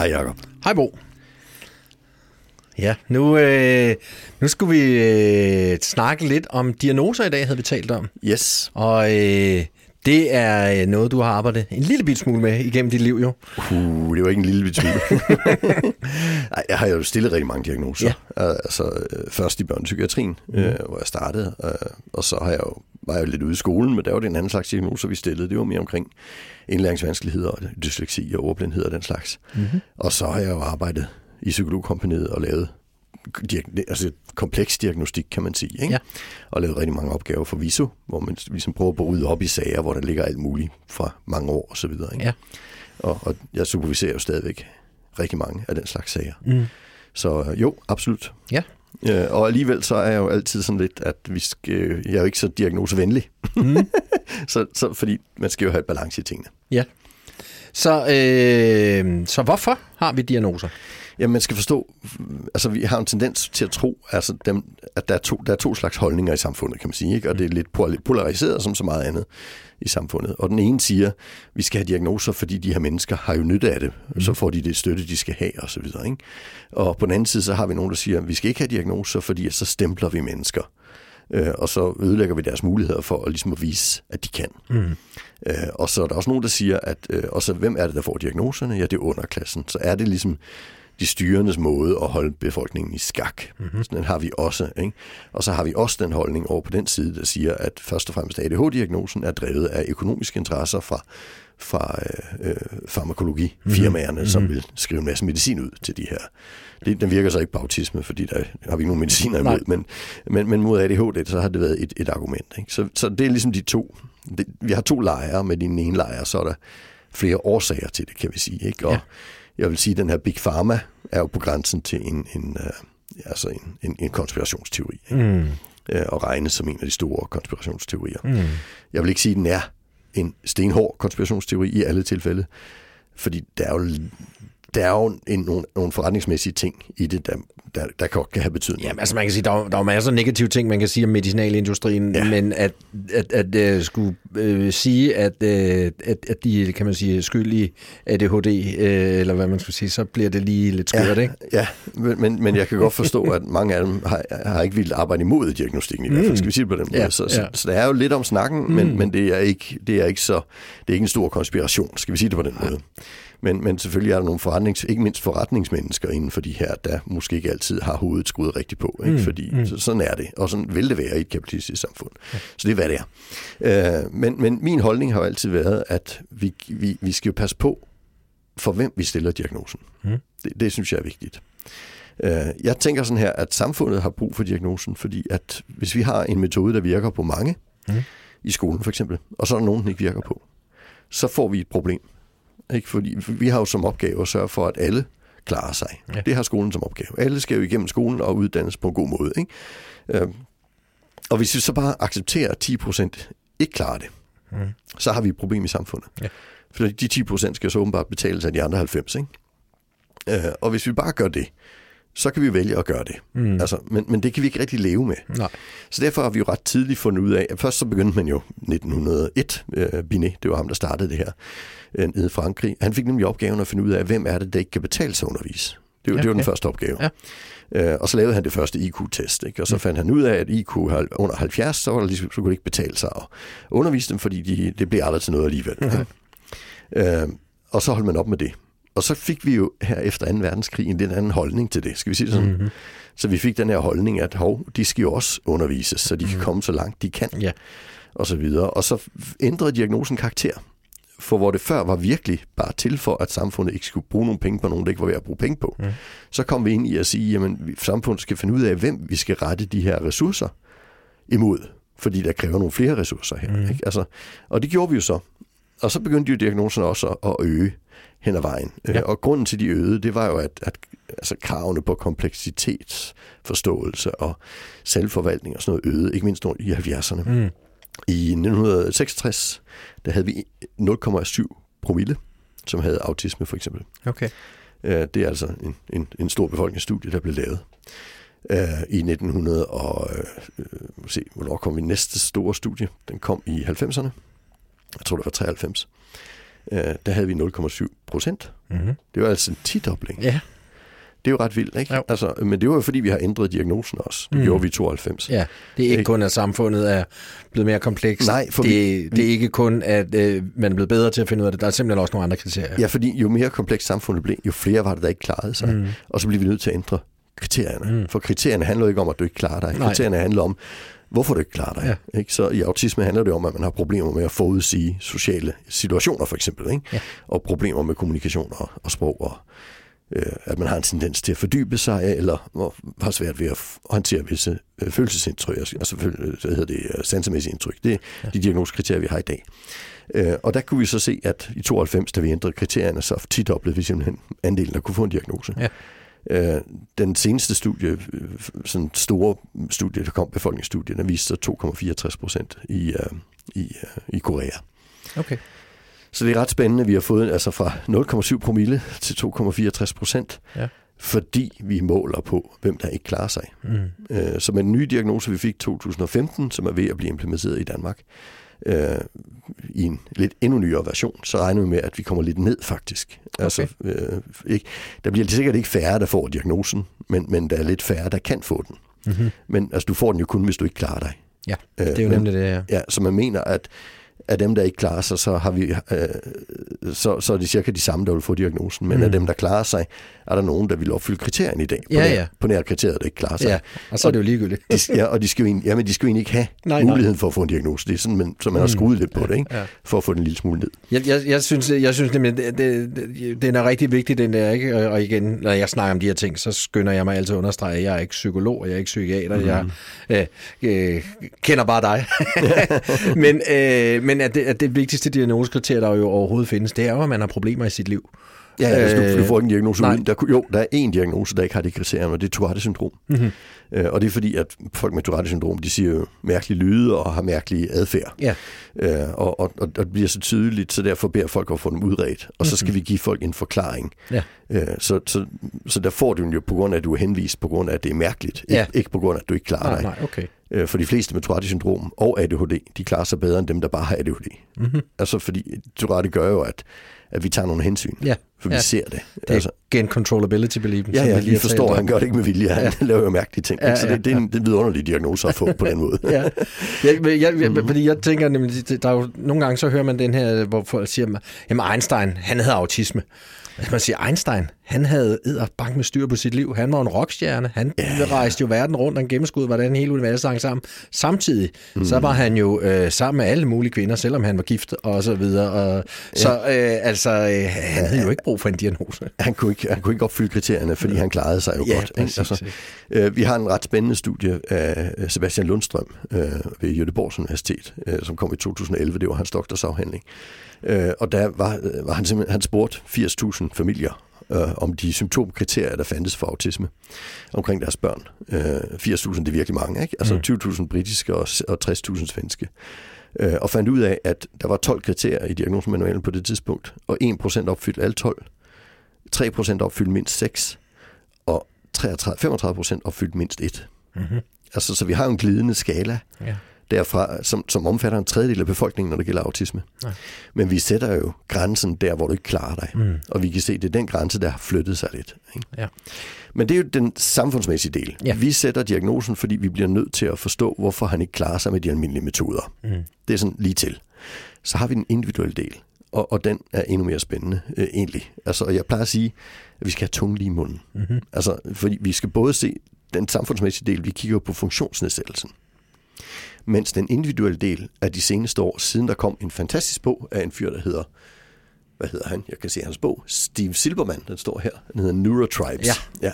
Hej Jacob. Hej Bo. Ja, nu, øh, nu skulle vi øh, snakke lidt om diagnoser i dag, havde vi talt om. Yes. Og øh, det er øh, noget, du har arbejdet en lille bit smule med igennem dit liv, jo. Uh, det var ikke en lille smule. Nej, jeg har jo stillet rigtig mange diagnoser. Ja. Altså, øh, først i børnepsykiatrien, mm. øh, hvor jeg startede, øh, og så har jeg jo, var jeg lidt ude i skolen, men der var det en anden slags diagnoser, vi stillede. Det var mere omkring indlæringsvanskeligheder, dysleksi og ordblindhed og den slags. Mm-hmm. Og så har jeg jo arbejdet i psykologkompaniet og lavet altså kompleks diagnostik, kan man sige. Ikke? Ja. Og lavet rigtig mange opgaver for VISO, hvor man ligesom prøver at rydde op i sager, hvor der ligger alt muligt fra mange år og så videre. Ikke? Ja. Og, og jeg superviserer jo stadigvæk rigtig mange af den slags sager. Mm. Så jo, absolut. Ja. Ja, og alligevel så er jeg jo altid sådan lidt, at vi skal, jeg er jo ikke så diagnosevenlig. Mm. så, så, fordi man skal jo have et balance i tingene. Ja. Så, øh, så hvorfor har vi diagnoser? Ja, man skal forstå, altså vi har en tendens til at tro, altså dem, at der er, to, der er to slags holdninger i samfundet, kan man sige, ikke? og det er lidt polariseret som så meget andet i samfundet. Og den ene siger, vi skal have diagnoser, fordi de her mennesker har jo nytte af det, mm. så får de det støtte, de skal have osv. Og, ikke? og på den anden side, så har vi nogen, der siger, at vi skal ikke have diagnoser, fordi så stempler vi mennesker øh, og så ødelægger vi deres muligheder for at, ligesom at vise, at de kan. Mm. Øh, og så er der også nogen, der siger, at øh, også, hvem er det, der får diagnoserne? Ja, det er underklassen. Så er det ligesom de styrendes måde at holde befolkningen i skak. Mm-hmm. Sådan har vi også. Ikke? Og så har vi også den holdning over på den side, der siger, at først og fremmest ADHD-diagnosen er drevet af økonomiske interesser fra fra øh, farmakologifirmaerne, mm-hmm. som vil skrive en masse medicin ud til de her. Det, den virker så ikke på autisme, fordi der har vi ikke nogen mediciner imod, men, men, men mod ADHD, så har det været et, et argument. Ikke? Så, så det er ligesom de to. Det, vi har to lejre, med den ene lejr, så er der flere årsager til det, kan vi sige. Ikke? Og, ja jeg vil sige, at den her Big Pharma er jo på grænsen til en, en, uh, altså en, en, en konspirationsteori. Mm. Uh, og regnes som en af de store konspirationsteorier. Mm. Jeg vil ikke sige, at den er en stenhård konspirationsteori i alle tilfælde, fordi der er jo der er jo en, nogle, nogle forretningsmæssige ting i det, der, der, der kan, kan have betydning. Jamen, altså man kan sige, der er, der er masser af negative ting, man kan sige om medicinalindustrien, ja. men at, at, at, at uh, skulle uh, sige, at, uh, at, at de, kan man sige, skyld i ADHD, uh, eller hvad man skulle sige, så bliver det lige lidt skørt, ja, ikke? Ja, men, men jeg kan godt forstå, at mange af dem har, har ikke vildt arbejde imod diagnostikken i hvert fald, mm. skal vi sige det på den måde. Ja, så, ja. Så, så, så, der er jo lidt om snakken, mm. men, men det, er ikke, det er ikke så, det er ikke en stor konspiration, skal vi sige det på den måde. Men, men selvfølgelig er der nogle forretnings, ikke mindst forretningsmennesker inden for de her, der måske ikke altid har hovedet skruet rigtigt på. Ikke? Mm, Fordi mm. Så, sådan er det, og sådan vil det være i et kapitalistisk samfund. Ja. Så det er, hvad det er. Øh, men, men min holdning har jo altid været, at vi, vi, vi skal jo passe på, for hvem vi stiller diagnosen. Mm. Det, det synes jeg er vigtigt. Øh, jeg tænker sådan her, at samfundet har brug for diagnosen, fordi at hvis vi har en metode, der virker på mange, mm. i skolen for eksempel, og så er der nogen, den ikke virker på, så får vi et problem. Ikke? Fordi vi har jo som opgave at sørge for, at alle klarer sig. Ja. Det har skolen som opgave. Alle skal jo igennem skolen og uddannes på en god måde. Ikke? Øhm, og hvis vi så bare accepterer, at 10 procent ikke klarer det, mm. så har vi et problem i samfundet. Ja. Fordi de 10 procent skal så åbenbart betales af de andre 90. Ikke? Øh, og hvis vi bare gør det, så kan vi vælge at gøre det. Mm. Altså, men, men det kan vi ikke rigtig leve med. Nej. Så derfor har vi jo ret tidligt fundet ud af, at først så begyndte man jo 1901, øh, Binet, det var ham, der startede det her, øh, nede i Frankrig. Han fik nemlig opgaven at finde ud af, hvem er det, der ikke kan betale sig undervise. Det, ja, det var den første opgave. Ja. Øh, og så lavede han det første IQ-test, ikke? og så mm. fandt han ud af, at IQ under 70, så, var det ligesom, så kunne det ikke betale sig at undervise dem, fordi de, det blev aldrig til noget alligevel. Mm-hmm. Øh, og så holdt man op med det. Og så fik vi jo her efter 2. verdenskrig en lidt anden holdning til det, skal vi sige det sådan. Mm-hmm. Så vi fik den her holdning, at hov, de skal jo også undervises, så de mm-hmm. kan komme så langt de kan. Ja. Og så videre. Og så ændrede diagnosen karakter. For hvor det før var virkelig bare til for, at samfundet ikke skulle bruge nogle penge på nogen, der ikke var ved at bruge penge på, mm. så kom vi ind i at sige, at samfundet skal finde ud af, hvem vi skal rette de her ressourcer imod, fordi der kræver nogle flere ressourcer her. Mm. Ikke? Altså, og det gjorde vi jo så. Og så begyndte jo diagnoserne også at, øge hen ad vejen. Ja. Øh, og grunden til de øgede, det var jo, at, at altså, kravene på kompleksitetsforståelse og selvforvaltning og sådan noget øgede, ikke mindst i 70'erne. Mm. I 1966, der havde vi 0,7 promille, som havde autisme for eksempel. Okay. Øh, det er altså en, en, en stor befolkningsstudie, der blev lavet. Uh, I 1900 og uh, se, hvornår kom vi næste store studie? Den kom i 90'erne. Jeg tror, det var 93. øh, der havde vi 0,7 procent. Mm-hmm. Det var altså en tidobling. Ja. Det er jo ret vildt, ikke? Jo. Altså, men det var jo fordi, vi har ændret diagnosen også. Det mm. gjorde vi i 92. Ja, det er ikke kun, at samfundet er blevet mere komplekst. Nej, for det, vi- det er ikke kun, at øh, man er blevet bedre til at finde ud af det. Der er simpelthen også nogle andre kriterier. Ja, fordi jo mere komplekst samfundet blev, jo flere var det, der ikke klarede sig. Mm. Og så bliver vi nødt til at ændre kriterierne. Mm. For kriterierne handler ikke om, at du ikke klarer dig. Nej. Kriterierne handler om, hvorfor du ikke klarer dig. Ja. Ikke? Så i autisme handler det om, at man har problemer med at forudsige sociale situationer, for eksempel. Ikke? Ja. Og problemer med kommunikation og, og sprog, og øh, at man har en tendens til at fordybe sig, eller har svært ved at håndtere visse øh, følelsesindtryk, altså øh, hvad hedder det, øh, sansemæssige indtryk. Det er ja. de diagnosekriterier, vi har i dag. Øh, og der kunne vi så se, at i 92, da vi ændrede kriterierne, så tidoblede vi simpelthen andelen, der kunne få en diagnose. Ja. Øh, den seneste studie, øh, sådan store studie, der kom, befolkningsstudien, der viste så 2,64 procent i, øh, i, øh, i Korea. Okay. Så det er ret spændende, vi har fået altså fra 0,7 promille til 2,64 procent, Ja. fordi vi måler på, hvem der ikke klarer sig. Mm. Øh, så med den nye diagnose, vi fik i 2015, som er ved at blive implementeret i Danmark, øh, i en lidt endnu nyere version, så regner vi med, at vi kommer lidt ned faktisk. Altså, øh, ikke, der bliver sikkert ikke færre, der får diagnosen, men, men der er lidt færre, der kan få den. Mm-hmm. Men altså, du får den jo kun, hvis du ikke klarer dig. Ja, Øh, det er jo men- nemlig det, ja. Ja, så man mener, at af dem, der ikke klarer sig, så, har vi, øh, så, så er det cirka de samme, der vil få diagnosen. Men mm. af dem, der klarer sig, er der nogen, der vil opfylde kriterierne i dag. På Ja, nær, ja. På nær kriteriet, der ikke klarer sig. ja. Og så er det jo ligegyldigt. De, ja, og de skal jo jamen, de skal jo egentlig ikke have Nej, nej, nej. muligheden for at få en diagnose. Det er sådan, man, så man har skruet lidt på det, ikke? Ja. for at få den en lille smule ned. Jeg, jeg, jeg synes, jeg synes nemlig, det, det, det, den er rigtig vigtig, den der, ikke? Og, igen, når jeg snakker om de her ting, så skynder jeg mig altid at understrege, at jeg er ikke psykolog, og jeg er ikke psykiater, mm. jeg øh, øh, kender bare dig. men øh, men at det, at det vigtigste diagnosekriterie, der jo overhovedet findes, det er jo, at man har problemer i sit liv. Ja, altså, du, du får ikke en diagnose uden. Der, jo, der er en diagnose, der ikke har det kriterium, og det er Tourette-syndrom. Mm-hmm. Øh, og det er fordi, at folk med Tourette-syndrom, de siger jo mærkelige lyde og har mærkelig adfærd. Ja. Øh, og, og, og det bliver så tydeligt, så derfor beder folk at få dem udredt. Og så skal vi give folk en forklaring. Ja. Øh, så, så, så der får du den jo på grund af, at du er henvist, på grund af, at det er mærkeligt. Ja. Ikke, ikke på grund af, at du ikke klarer Nej, dig. nej, okay. Øh, For de fleste med Tourette-syndrom og ADHD, de klarer sig bedre end dem, der bare har ADHD. Mhm. Mm-hmm. Altså fordi Tourette gør jo, at, at vi tager nogle hensyn. Ja. For vi Ja. ser det. Det er altså, gen controllability believen. Ja, ja, vi lige forstår, han gør det ikke med vilje. Han ja. laver jo mærkelige ting. Ja, så ja, det, det, er en, det er en vidunderlig diagnose at få på den måde. ja. Jeg, jeg, jeg, mm-hmm. Fordi jeg tænker nemlig, der er jo nogle gange så hører man den her, hvor folk siger, jamen Einstein, han havde autisme. Man siger, Einstein, han havde bank med styr på sit liv. Han var en rockstjerne. Han ja. rejste jo verden rundt, han gennemskudde, hvordan hele universet hang sammen. Samtidig, mm. så var han jo øh, sammen med alle mulige kvinder, selvom han var gift og så videre. Og, ja. Så øh, altså, øh, han havde jo ikke brug for en diagnose. Han kunne, ikke, han kunne ikke opfylde kriterierne, fordi han klarede sig jo Ja, godt. Præcis, Altså, øh, vi har en ret spændende studie af Sebastian Lundstrøm øh, ved Göteborgs Universitet, øh, som kom i 2011. Det var hans doktorsafhandling. Øh, og der var, øh, var han simpelthen, han spurgte 80.000 familier øh, om de symptomkriterier, der fandtes for autisme omkring deres børn. Øh, 80.000, det er virkelig mange, ikke? Altså mm. 20.000 britiske og, og 60.000 svenske. Øh, og fandt ud af, at der var 12 kriterier i diagnosemanualen på det tidspunkt, og 1% opfyldte alle 12. 3% opfyldte mindst 6, og 33, 35% opfyldte mindst 1. Mm-hmm. Altså, så vi har en glidende skala Ja. Derfra, som, som omfatter en tredjedel af befolkningen, når det gælder autisme. Nej. Men vi sætter jo grænsen der, hvor du ikke klarer dig. Mm. Og vi kan se, det er den grænse, der har flyttet sig lidt. Ikke? Ja. Men det er jo den samfundsmæssige del. Ja. Vi sætter diagnosen, fordi vi bliver nødt til at forstå, hvorfor han ikke klarer sig med de almindelige metoder. Mm. Det er sådan lige til. Så har vi den individuelle del, og, og den er endnu mere spændende øh, egentlig. Altså, jeg plejer at sige, at vi skal have tungen lige i munden. Mm-hmm. Altså, fordi vi skal både se den samfundsmæssige del, vi kigger på funktionsnedsættelsen. Mens den individuelle del af de seneste år, siden der kom en fantastisk bog af en fyr, der hedder, hvad hedder han? Jeg kan se hans bog. Steve Silberman, den står her. Den hedder Neurotribes. Ja. ja.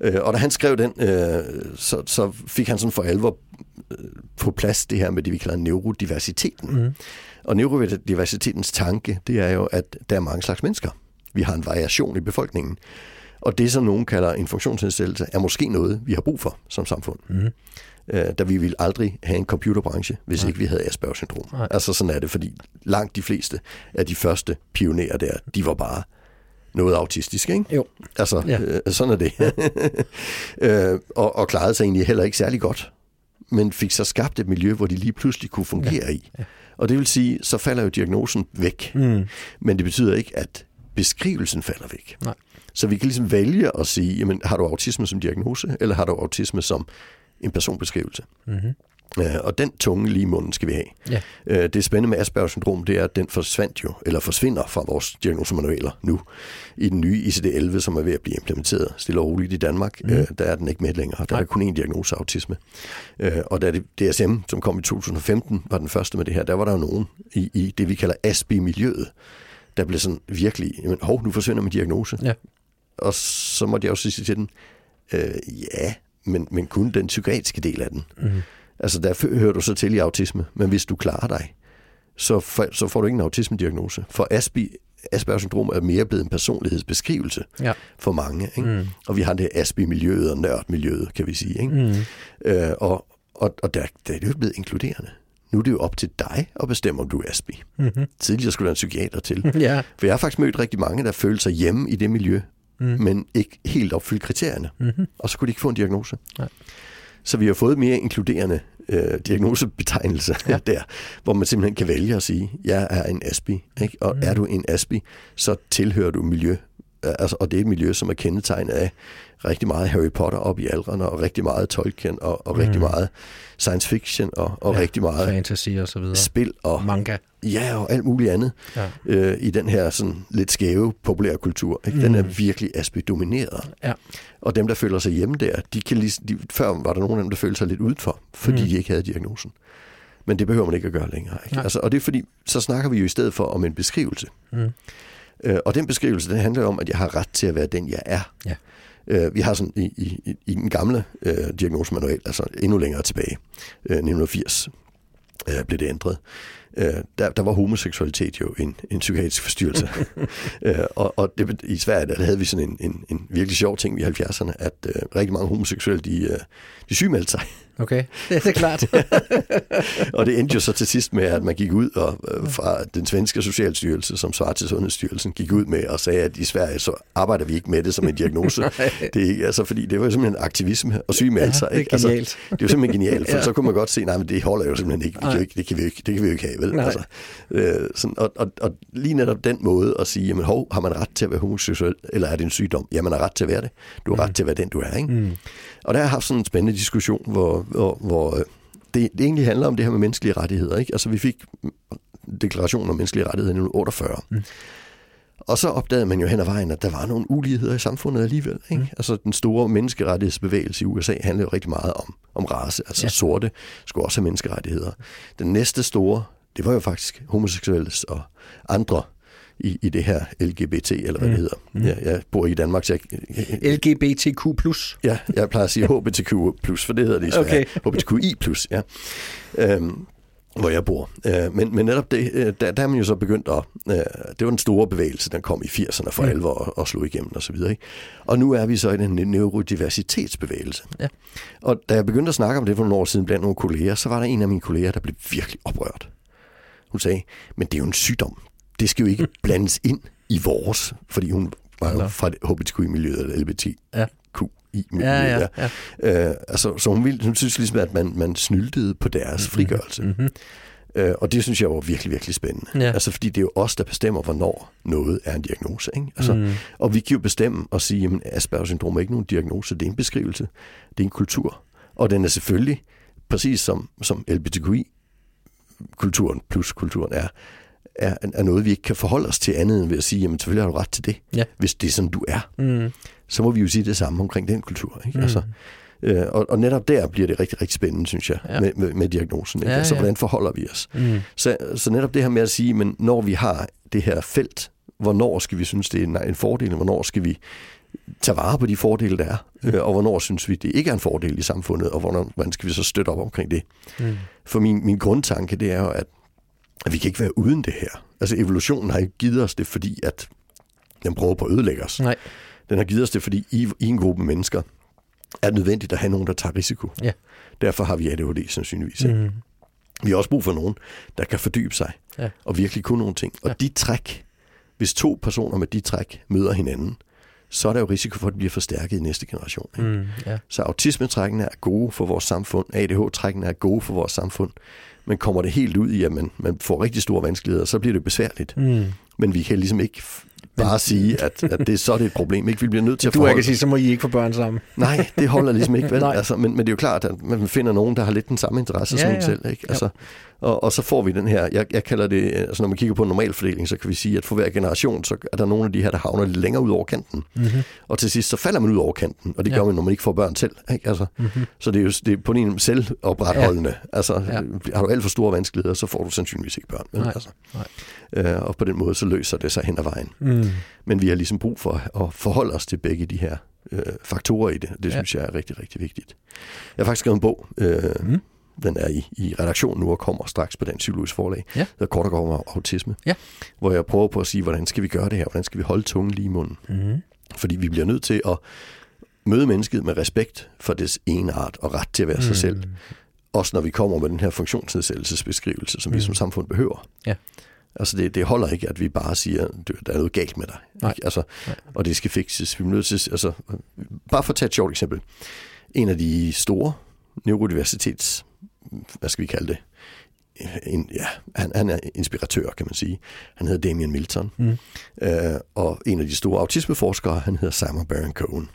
Øh, og da han skrev den, øh, så, så fik han sådan for alvor øh, på plads det her med det, vi kalder neurodiversiteten. Mm. Og neurodiversitetens tanke, det er jo, at der er mange slags mennesker. Vi har en variation i befolkningen. Og det, som nogen kalder en funktionsnedsættelse, er måske noget, vi har brug for som samfund. Mm. Øh, da vi ville aldrig have en computerbranche, hvis Nej. ikke vi havde Asperger-syndrom. Nej. Altså sådan er det, fordi langt de fleste af de første pionerer der, de var bare noget autistiske, ikke? Jo. Altså, Ja. ja. øh, sådan er det. øh, og, og klarede sig egentlig heller ikke særlig godt, men fik så skabt et miljø, hvor de lige pludselig kunne fungere ja. i. Ja. Og det vil sige, så falder jo diagnosen væk. Mm. Men det betyder ikke, at beskrivelsen falder væk. Nej. Så vi kan ligesom vælge at sige, jamen, har du autisme som diagnose, eller har du autisme som en personbeskrivelse? Mm-hmm. Øh, og den tunge lige munden skal vi have. Ja. Øh, det spændende med Asperger syndrom, det er, at den forsvandt jo, eller forsvinder fra vores diagnosemanualer nu, i den nye ICD-11, som er ved at blive implementeret stille og roligt i Danmark. Mm. der er den ikke med længere. Der Nej. er kun én diagnose autisme. og da det DSM, som kom i 2015, var den første med det her, der var der jo nogen i, i det, vi kalder ASBI-miljøet, der blev sådan virkelig, jamen, hov, nu forsvinder min diagnose. Ja. Og så måtte jeg også sige til den, øh, ja, men, men kun den psykiatriske del af den. Mm. Altså, der hører du så til i autisme, men hvis du klarer dig, så, for, så får du ikke en autismediagnose. For Aspi, Aspergers syndrom er mere blevet en personlighedsbeskrivelse ja. for mange. Ikke? Mm. Og vi har det Aspi-miljøet og nørdmiljøet, kan vi sige. Ikke? Mm. Øh, og og, og der, der er det jo blevet inkluderende. Nu er det jo op til dig at bestemme, om du er Aspi. Mm-hmm. Tidligere skulle der en psykiater til. ja. For jeg har faktisk mødt rigtig mange, der følte sig hjemme i det miljø, mm. men ikke helt opfyldt kriterierne. Mm-hmm. Og så kunne de ikke få en diagnose. Nej. Så vi har fået mere inkluderende øh, diagnosebetegnelse ja. der, hvor man simpelthen kan vælge at sige, jeg er en Aspi, ikke? og mm. er du en Aspi, så tilhører du miljø, altså, og det er et miljø, som er kendetegnet af rigtig meget Harry Potter op i aldrene, og rigtig meget Tolkien, og, og mm. rigtig meget science fiction, og, og ja, rigtig meget fantasy og så videre. spil og manga. Ja, og alt muligt andet ja. øh, i den her sådan lidt skæve populærkultur. Ikke? Den er mm. virkelig aspect-domineret. Ja. Og dem, der føler sig hjemme der, de kan lige, de, før var der nogle af dem, der følte sig lidt udenfor, fordi mm. de ikke havde diagnosen. Men det behøver man ikke at gøre længere. Ikke? Altså, og det er fordi, så snakker vi jo i stedet for om en beskrivelse. Mm. Øh, og den beskrivelse, den handler om, at jeg har ret til at være den, jeg er. Ja. Øh, vi har sådan i, i, i den gamle øh, diagnosemanual, altså endnu længere tilbage, øh, 1980 øh, blev det ændret. Øh, der, der var homoseksualitet jo en, en psykiatrisk forstyrrelse. øh, og og det, i Sverige der havde vi sådan en, en, en virkelig sjov ting i 70'erne, at øh, rigtig mange homoseksuelle, de, øh, de sygemeldte sig. Okay, det er klart. og det endte jo så til sidst med, at man gik ud og øh, fra den svenske socialstyrelse, som svarer til Sundhedsstyrelsen, gik ud med og sagde, at i Sverige så arbejder vi ikke med det som en diagnose. det er ikke, altså, fordi det var jo simpelthen aktivisme og sig. Ja, det er Altså, det er jo simpelthen genialt, for ja. så kunne man godt se, nej, men det holder jo simpelthen ikke. Det, ikke, det, kan, vi ikke det kan vi jo ikke have, vel? Altså, øh, sådan, og, og, og lige netop den måde at sige, jamen hov, har man ret til at være homoseksuel, eller er det en sygdom? Ja, man har ret til at være det. Du har mm. ret til at være den, du er, ikke? Mm. Og der har jeg haft sådan en spændende diskussion, hvor, hvor, hvor øh, det, det egentlig handler om det her med menneskelige rettigheder. Ikke? Altså vi fik deklarationen om menneskelige rettigheder i 1948. Mm. Og så opdagede man jo hen ad vejen, at der var nogle uligheder i samfundet alligevel. Ikke? Mm. Altså den store menneskerettighedsbevægelse i USA handlede jo rigtig meget om, om race. Altså ja. sorte skulle også have menneskerettigheder. Den næste store, det var jo faktisk homoseksuelle og andre i, i det her LGBT, eller hvad mm. det hedder. Mm. Jeg, jeg bor i Danmark, så jeg... LGBTQ+. Ja, jeg plejer at sige HBTQ+, for det hedder det i Sverige. Okay. HBTQI+, ja. Øhm, hvor jeg bor. Øh, men, men netop det, øh, der, der er man jo så begyndt at... Øh, det var den store bevægelse, den kom i 80'erne for mm. alvor og, og slog igennem osv. Og, og nu er vi så i den neurodiversitetsbevægelse. Ja. Og da jeg begyndte at snakke om det for nogle år siden blandt nogle kolleger, så var der en af mine kolleger, der blev virkelig oprørt. Hun sagde, men det er jo en sygdom det skal jo ikke blandes ind i vores, fordi hun var jo fra HBTQ-miljøet, eller LBTQ. Ja. Ja, ja, ja. Øh, altså, så hun, ville, hun synes ligesom, at man, man snyltede på deres mm-hmm. frigørelse. Mm-hmm. Øh, og det synes jeg var virkelig, virkelig spændende. Ja. Altså, fordi det er jo os, der bestemmer, hvornår noget er en diagnose. Ikke? Altså, mm. Og vi kan jo bestemme og sige, at Asperger syndrom er ikke nogen diagnose, det er en beskrivelse, det er en kultur. Og den er selvfølgelig, præcis som, som LGBTQI-kulturen plus kulturen er, er, er noget, vi ikke kan forholde os til andet end ved at sige, jamen selvfølgelig har du ret til det, ja. hvis det er sådan, du er. Mm. Så må vi jo sige det samme omkring den kultur. Ikke? Mm. Altså, øh, og, og netop der bliver det rigtig, rigtig spændende, synes jeg, ja. med, med, med diagnosen. Ikke? Ja, altså, hvordan forholder vi os? Mm. Så, så netop det her med at sige, men når vi har det her felt, hvornår skal vi synes, det er en fordel, og hvornår skal vi tage vare på de fordele, der er, mm. øh, og hvornår synes vi, det ikke er en fordel i samfundet, og hvornår, hvordan skal vi så støtte op omkring det. Mm. For min, min grundtanke, det er jo, at at vi kan ikke være uden det her. Altså evolutionen har ikke givet os det, fordi at den prøver på at ødelægge os. Nej. Den har givet os det, fordi i, i en gruppe mennesker er det nødvendigt at have nogen, der tager risiko. Ja. Derfor har vi ADHD sandsynligvis. Mm. Vi har også brug for nogen, der kan fordybe sig ja. og virkelig kunne nogle ting. Og ja. de træk, hvis to personer med de træk møder hinanden, så er der jo risiko for, at det bliver forstærket i næste generation. Ikke? Mm, ja. Så autismetrækkene er gode for vores samfund, ADH-trækkene er gode for vores samfund, men kommer det helt ud i, at man, man får rigtig store vanskeligheder, så bliver det besværligt. Mm. Men vi kan ligesom ikke bare sige, at, at det er så det et problem. Ikke? Vi bliver nødt til at Du kan sige, så må I ikke få børn sammen. Nej, det holder ligesom ikke. Vel? altså, men, men det er jo klart, at man finder nogen, der har lidt den samme interesse ja, som ja. selv. Ikke? Altså, og, og så får vi den her, jeg, jeg kalder det, altså når man kigger på en normalfordeling, så kan vi sige, at for hver generation, så er der nogle af de her, der havner lidt længere ud over kanten. Mm-hmm. Og til sidst, så falder man ud over kanten, og det ja. gør man, når man ikke får børn selv. Ikke? Altså, mm-hmm. Så det er jo det er på din selvopretholdende. Ja. Altså, ja. har du alt for store vanskeligheder, så får du sandsynligvis ikke børn. Nej. Altså. Nej. Øh, og på den måde, så løser det sig hen ad vejen. Mm. Men vi har ligesom brug for at forholde os til begge de her øh, faktorer i det. Det ja. synes jeg er rigtig, rigtig vigtigt. Jeg har faktisk skrevet en bog, øh, mm den er i, i redaktion nu og kommer straks på den psykologiske forlag, ja. der kort og godt om autisme, ja. hvor jeg prøver på at sige, hvordan skal vi gøre det her? Hvordan skal vi holde tungen lige i munden? Mm. Fordi vi bliver nødt til at møde mennesket med respekt for dets ene art og ret til at være mm. sig selv. Også når vi kommer med den her funktionsnedsættelsesbeskrivelse, som mm. vi som samfund behøver. Ja. Altså det, det holder ikke, at vi bare siger, der er noget galt med dig. Nej. Ikke? Altså, Nej. Og det skal fikses. Vi er nødt til, altså, bare for at tage et sjovt eksempel. En af de store neurodiversitets hvad skal vi kalde det, en, ja, han, han er inspiratør, kan man sige. Han hedder Damien Milton. Mm. Øh, og en af de store autismeforskere, han hedder Simon Baron Cohen.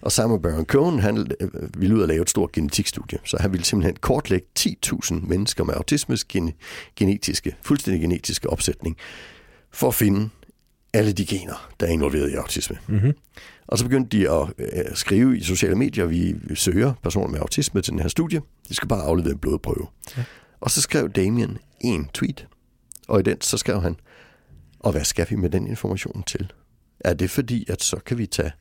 Og Simon Baron Cohen, han øh, ville ud og lave et stort genetikstudie, så han ville simpelthen kortlægge 10.000 mennesker med autismes gen- genetiske, fuldstændig genetiske opsætning, for at finde alle de gener, der er involveret i autisme. Mm-hmm. Og så begyndte de at øh, skrive i sociale medier, vi søger personer med autisme til den her studie. De skal bare aflevere en blodprøve. Ja. Og så skrev Damien en tweet, og i den så skrev han, og hvad skal vi med den information til? Er det fordi, at så kan vi tage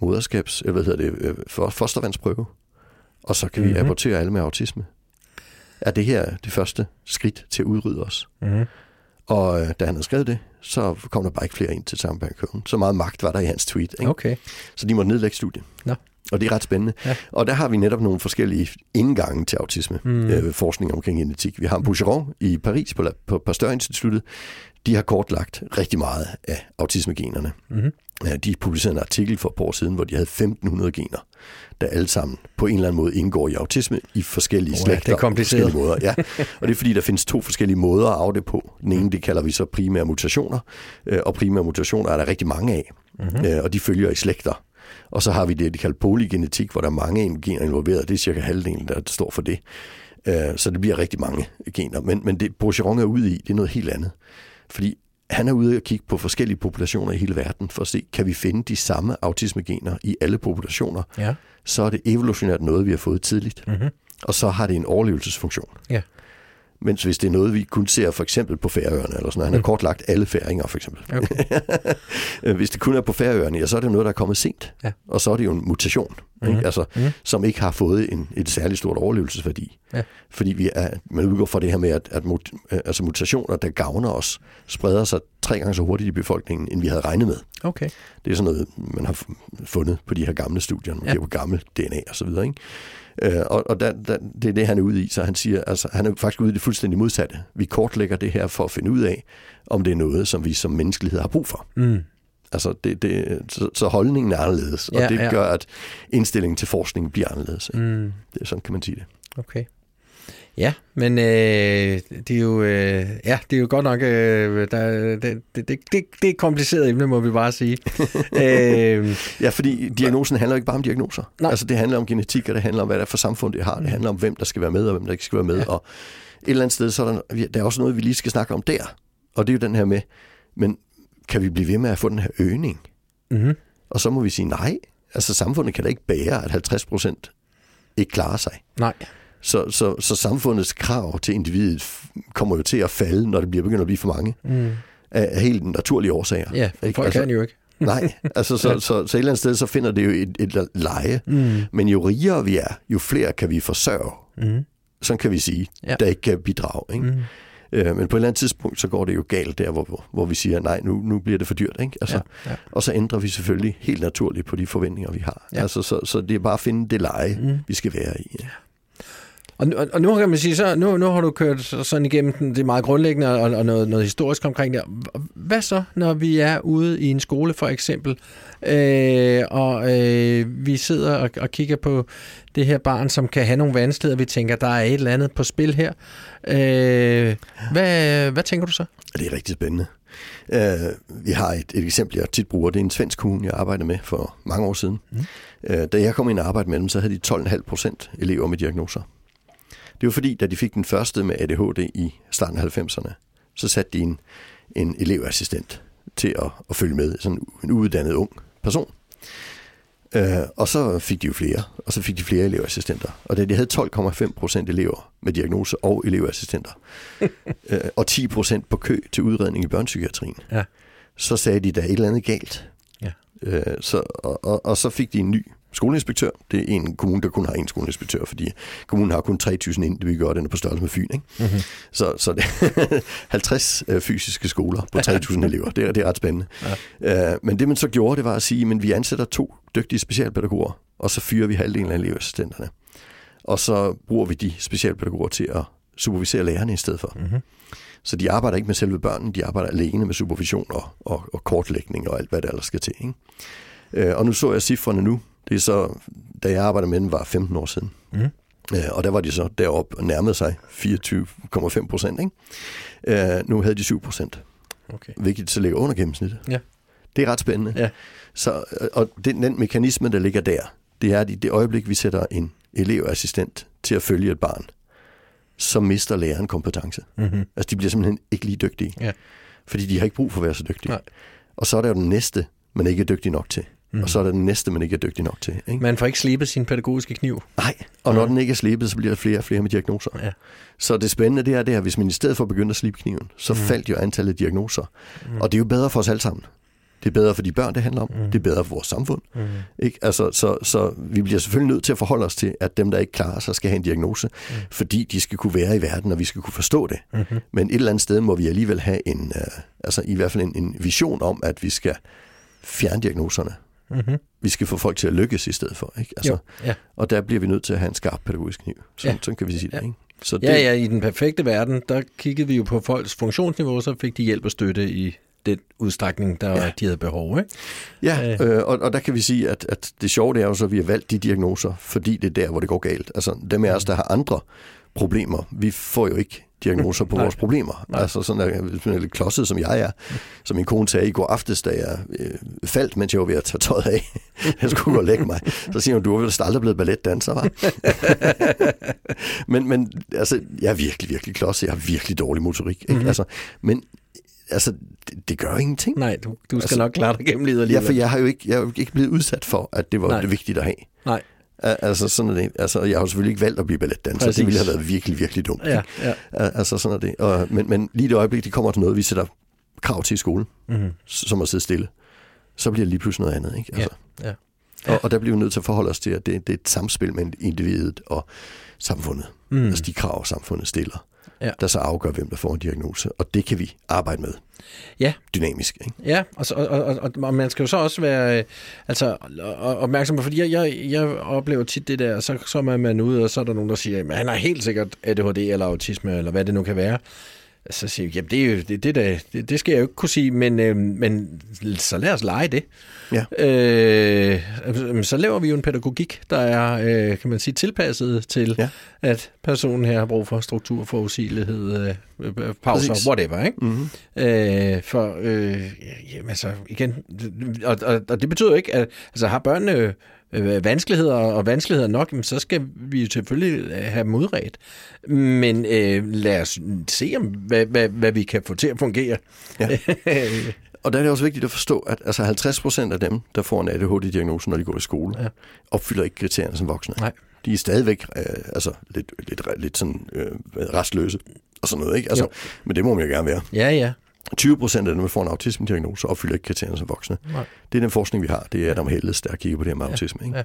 moderskabs, eller hvad hedder det, øh, for, fostervandsprøve, og så kan mm-hmm. vi mhm. abortere alle med autisme? Er det her det første skridt til at udrydde os? Mm-hmm. Og øh, da han havde skrevet det, så kom der bare ikke flere ind til Sambank Så meget magt var der i hans tweet. Ikke? Okay. Så de måtte nedlægge studiet. Nå. Og det er ret spændende. Ja. Og der har vi netop nogle forskellige indgange til autisme, mm. øh, forskning omkring genetik. Vi har en Boucheron i Paris på, på Pasteur-instituttet. De har kortlagt rigtig meget af autismegenerne. Mm-hmm. De publicerede en artikel for et par år siden, hvor de havde 1500 gener, der alle sammen på en eller anden måde indgår i autisme i forskellige oh, slægter. det er kompliceret. Forskellige måder. Ja. Og det er fordi, der findes to forskellige måder at af det på. Den ene, det kalder vi så primære mutationer, øh, og primære mutationer er der rigtig mange af, mm-hmm. og de følger i slægter. Og så har vi det, de kalder polygenetik, hvor der er mange gener involveret. Det er cirka halvdelen, der står for det. Øh, så det bliver rigtig mange gener. Men, men det, Bourgeron er ude i, det er noget helt andet. Fordi han er ude og kigge på forskellige populationer i hele verden for at se, kan vi finde de samme autismegener i alle populationer? Ja. Så er det evolutionært noget, vi har fået tidligt. Mm-hmm. Og så har det en overlevelsesfunktion. Ja. Mens hvis det er noget, vi kun ser for eksempel på Færøerne, eller sådan. Han har mm. kortlagt alle færinger, for eksempel. Okay. hvis det kun er på Færøerne, ja, så er det noget, der er kommet sent. Ja. Og så er det jo en mutation, mm. ikke? Altså, mm. som ikke har fået en, et særligt stort overlevelsesværdi. Ja. Fordi vi er, man udgår fra det her med, at, at mut, altså mutationer, der gavner os, spreder sig tre gange så hurtigt i befolkningen, end vi havde regnet med. Okay. Det er sådan noget, man har fundet på de her gamle studier, man ja. på gammel DNA og så videre. Ikke? Øh, og og da, da, det er det, han er ude i. Så han siger, altså, han er faktisk ude i det fuldstændig modsatte. Vi kortlægger det her for at finde ud af, om det er noget, som vi som menneskelighed har brug for. Mm. Altså, det, det, så, så holdningen er anderledes, og ja, det ja. gør, at indstillingen til forskningen bliver anderledes. Mm. Det er sådan, kan man sige det. Okay. Ja, men øh, det er jo øh, ja, det er jo godt nok øh, der, det, det, det, det er et kompliceret emne, må vi bare sige. øh, ja, fordi diagnosen handler ikke bare om diagnoser. Nej. Altså det handler om genetik, og det handler om hvad det er for samfund det har. Det handler om hvem der skal være med og hvem der ikke skal være med. Ja. Og et eller andet sted så er der, der er også noget vi lige skal snakke om der. Og det er jo den her med, men kan vi blive ved med at få den her øgning? Mm-hmm. Og så må vi sige nej. Altså samfundet kan da ikke bære at 50 procent ikke klarer sig. Nej. Så, så, så samfundets krav til individet kommer jo til at falde, når det bliver begyndt at blive for mange. Mm. Af, af helt naturlige årsager. Ja, folk altså, kan jo ikke. nej, altså så, så, så, så et eller andet sted, så finder det jo et, et leje. Mm. Men jo rigere vi er, jo flere kan vi forsørge. Mm. Sådan kan vi sige, ja. der ikke kan bidrage. Ikke? Mm. Øh, men på et eller andet tidspunkt, så går det jo galt der, hvor, hvor vi siger, nej, nu, nu bliver det for dyrt. Ikke? Altså, ja, ja. Og så ændrer vi selvfølgelig helt naturligt på de forventninger, vi har. Ja. Altså, så, så det er bare at finde det leje, mm. vi skal være i. Ja. Og, og, og nu kan man sige, så nu, nu har du kørt sådan igennem det meget grundlæggende og, og noget, noget historisk omkring det. Hvad så, når vi er ude i en skole for eksempel, øh, og øh, vi sidder og, og kigger på det her barn, som kan have nogle vanskeligheder, vi tænker, der er et eller andet på spil her. Øh, hvad, hvad tænker du så? Det er rigtig spændende. Uh, vi har et, et eksempel, jeg tit bruger. Det er en svensk kommune, jeg arbejdede med for mange år siden. Mm. Uh, da jeg kom ind og arbejdede med dem, så havde de 12,5 procent elever med diagnoser. Det var fordi, da de fik den første med ADHD i starten af 90'erne, så satte de en, en elevassistent til at, at følge med, sådan en uddannet ung person. Uh, og så fik de jo flere, og så fik de flere elevassistenter. Og da de havde 12,5 procent elever med diagnose og elevassistenter, uh, og 10 procent på kø til udredning i børnepsykiatrien, ja. så sagde de, der er et eller andet galt. Ja. Uh, så, og, og, og så fik de en ny skoleinspektør. Det er en kommune, der kun har en skoleinspektør, fordi kommunen har kun 3.000 indbyggere, og den er på størrelse med Fyn. Ikke? Mm-hmm. Så, så det er 50 fysiske skoler på 3.000 elever. Det er, det er ret spændende. Ja. Uh, men det man så gjorde, det var at sige, at vi ansætter to dygtige specialpædagoger, og så fyrer vi halvdelen af elevassistenterne. Og så bruger vi de specialpædagoger til at supervisere lærerne i stedet for. Mm-hmm. Så de arbejder ikke med selve børnene, de arbejder alene med supervision og, og, og kortlægning og alt, hvad der ellers skal til. Ikke? Uh, og nu så jeg cifrene nu. Det er så, da jeg arbejdede med dem, var 15 år siden. Mm. Og der var de så deroppe og nærmede sig 24,5 procent. Uh, nu havde de 7 procent. Okay. Hvilket så ligger under gennemsnittet. Ja. Det er ret spændende. Ja. Så, og den, den mekanisme, der ligger der, det er, at i det øjeblik, vi sætter en elevassistent til at følge et barn, så mister læreren kompetence. Mm-hmm. Altså, de bliver simpelthen ikke lige dygtige. Ja. Fordi de har ikke brug for at være så dygtige. Nej. Og så er der jo den næste, man ikke er dygtig nok til. Mm. Og så er der den næste, man ikke er dygtig nok til. Ikke? Man får ikke slebet sin pædagogiske kniv. Nej, og når ja. den ikke er slebet, så bliver der flere og flere med diagnoser. Ja. Så det spændende det er, det er, hvis man i stedet for begynder at slibe kniven, så mm. faldt jo antallet af diagnoser. Mm. Og det er jo bedre for os alle sammen. Det er bedre for de børn, det handler om. Mm. Det er bedre for vores samfund. Mm. Ikke? Altså, så, så vi bliver selvfølgelig nødt til at forholde os til, at dem, der ikke klarer sig, skal have en diagnose, mm. fordi de skal kunne være i verden, og vi skal kunne forstå det. Mm-hmm. Men et eller andet sted må vi alligevel have en, uh, altså i hvert fald en, en vision om, at vi skal fjerne diagnoserne. Mm-hmm. Vi skal få folk til at lykkes i stedet for. Ikke? Altså, ja. Og der bliver vi nødt til at have en skarp pædagogisk kniv. Så, ja. sådan kan vi sige det. Ikke? Så det... Ja, ja, i den perfekte verden, der kiggede vi jo på folks funktionsniveau, så fik de hjælp og støtte i den udstrækning, der ja. de havde behov. Ikke? Ja, øh, og, og der kan vi sige, at, at det sjove det er jo så, at vi har valgt de diagnoser, fordi det er der, hvor det går galt. Altså dem af os, der har andre problemer, vi får jo ikke diagnoser på vores problemer. Nej. Altså sådan, at hvis man er lidt klodset, som jeg er, som min kone sagde i går aftes, da jeg øh, faldt, mens jeg var ved at tage tøjet af. jeg skulle gå og lægge mig. Så siger hun, du er vel aldrig blevet balletdanser, var? men, men altså, jeg er virkelig, virkelig klodset. Jeg har virkelig dårlig motorik. Ikke? Mm-hmm. Altså, men altså, det, det gør ingenting. Nej, du, du skal altså, nok klare dig gennem livet alligevel. Ja, for jeg har jo ikke, jeg er jo ikke blevet udsat for, at det var Nej. det vigtige at have. Nej. Altså sådan er det. Altså, jeg har jo selvfølgelig ikke valgt at blive balletdanser. Præcis. Det ville have været virkelig, virkelig dumt. Ja, ja. Altså sådan er det. Og, men, men lige det øjeblik, de kommer til noget, vi sætter krav til i skolen, mm-hmm. som at sidde stille, så bliver det lige pludselig noget andet. Ikke? Altså. Ja, ja. Ja. Og, og der bliver vi nødt til at forholde os til, at det, det er et samspil mellem individet og samfundet. Mm. Altså de krav, samfundet stiller ja. der så afgør, hvem der får en diagnose. Og det kan vi arbejde med. Ja. Dynamisk. Ikke? Ja, og, og, og, og man skal jo så også være altså, opmærksom på, fordi jeg, jeg, jeg oplever tit det der, så, så er man ude, og så er der nogen, der siger, at han har helt sikkert ADHD eller autisme, eller hvad det nu kan være. Så siger jeg, jamen det, er jo, det, det, der, det, det skal jeg jo ikke kunne sige, men, øh, men så lad os lege det. Ja. Øh, så laver vi jo en pædagogik, der er, øh, kan man sige, tilpasset til, ja. at personen her har brug for struktur, forudsigelighed, øh, pauser, Præcis. whatever. Ikke? Mm-hmm. Øh, for, øh, jamen, altså, igen, og, og, og det betyder ikke, at altså, har børnene øh, vanskeligheder og vanskeligheder nok, så skal vi jo selvfølgelig have dem udredt. Men øh, lad os se, om, hvad, hvad, hvad vi kan få til at fungere. Ja. Og der er det også vigtigt at forstå, at altså 50 procent af dem, der får en ADHD-diagnose, når de går i skole, ja. opfylder ikke kriterierne som voksne. Nej. De er stadigvæk øh, altså, lidt, lidt, lidt sådan, øh, restløse og sådan noget. Ikke? Altså, men det må man jo gerne være. Ja, ja. 20 procent af dem, der får en autisme-diagnose, opfylder ikke kriterierne som voksne. Nej. Det er den forskning, vi har. Det er Adam Helles, der kigger på det her med ja. autisme. Ikke?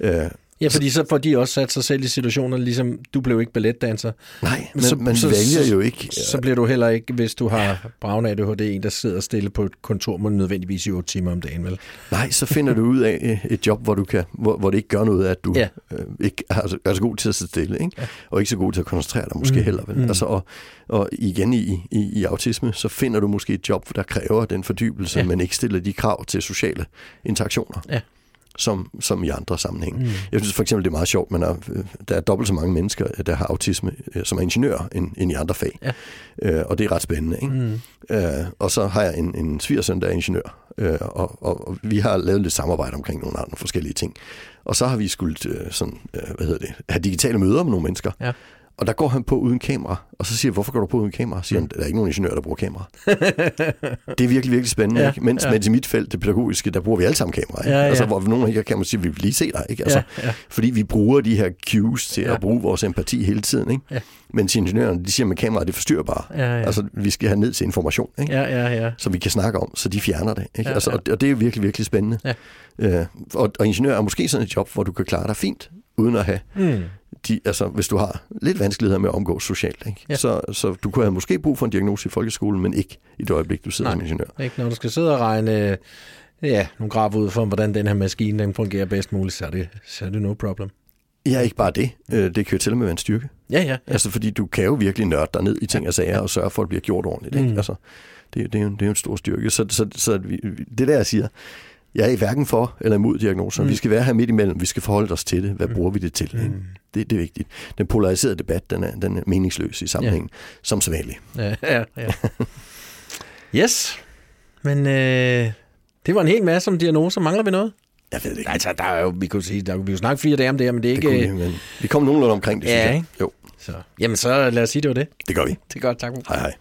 Ja. Øh, Ja, fordi så får de også sat sig selv i situationer, ligesom du blev ikke balletdanser. Nej, men så, man så, vælger jo ikke... Så bliver du heller ikke, hvis du har braun ADHD, en, der sidder stille på et kontor, må nødvendigvis i 8 timer om dagen, vel? Nej, så finder du ud af et job, hvor, du kan, hvor, hvor det ikke gør noget, at du ja. øh, ikke er, så, er så god til at sidde stille, ikke? Ja. og ikke så god til at koncentrere dig måske mm. heller. Vel? Mm. Altså, og, og igen i, i, i autisme, så finder du måske et job, der kræver den fordybelse, ja. men ikke stiller de krav til sociale interaktioner. Ja som, som i andre sammenhænge. Mm. Jeg synes for eksempel, det er meget sjovt, men der er dobbelt så mange mennesker, der har autisme, øh, som er ingeniører, end, end i andre fag. Ja. Øh, og det er ret spændende. Ikke? Mm. Øh, og så har jeg en, en svigersøn, der er ingeniør, øh, og, og, og vi har lavet lidt samarbejde omkring nogle andre forskellige ting. Og så har vi skulle øh, sådan, øh, hvad hedder det, have digitale møder med nogle mennesker. Ja. Og der går han på uden kamera, og så siger jeg, hvorfor går du på uden kamera? siger han, der er ikke nogen ingeniør, der bruger kamera. det er virkelig, virkelig spændende. Ja, ikke? Mens, ja. mens i mit felt, det pædagogiske, der bruger vi alle sammen kamera. Ikke? Ja, ja. Altså, hvor nogen ikke har kamera, siger, vi vil lige se dig. Ikke? Altså, ja, ja. Fordi vi bruger de her cues til ja. at bruge vores empati hele tiden. Ikke? Ja. Mens ingeniørerne, de siger med kamera, det forstyrrer bare. Ja, ja. Altså, vi skal have ned til information, ikke? Ja, ja, ja. som vi kan snakke om, så de fjerner det. Ikke? Ja, altså, og, og det er virkelig, virkelig spændende. Ja. Øh, og, og ingeniør er måske sådan et job, hvor du kan klare dig fint, uden at have mm de, altså, hvis du har lidt vanskeligheder med at omgå socialt. Ikke? Ja. Så, så du kunne have måske brug for en diagnose i folkeskolen, men ikke i det øjeblik, du sidder Nej, som ingeniør. Ikke når du skal sidde og regne ja, nogle graf ud for, hvordan den her maskine den fungerer bedst muligt, så er det, så er det no problem. Ja, ikke bare det. Øh, det kan jo til og med være en styrke. Ja, ja, ja. Altså, fordi du kan jo virkelig nørde dig ned i ting og sager og sørge for, at det bliver gjort ordentligt. Ikke? Mm. Altså, det, det, er jo, det er jo en stor styrke. Så, så, så vi, det der, jeg siger, jeg er hverken for eller imod diagnoser. Mm. Vi skal være her midt imellem. Vi skal forholde os til det. Hvad mm. bruger vi det til? Mm. Det, det er vigtigt. Den polariserede debat, den er, den er meningsløs i sammenhæng, ja. som sædvanligt. Ja, ja, ja. yes. Men øh, det var en hel masse om diagnoser. Mangler vi noget? Jeg ved det ikke. Altså, der er jo, vi kunne sige, der, vi kunne snakke fire dage om det her, men det er ikke... Det vi, men vi kom nogenlunde omkring det, ja, synes jeg. Jo. Så, jamen, så lad os sige, det var det. Det gør vi. Det er godt, tak. Hej, hej.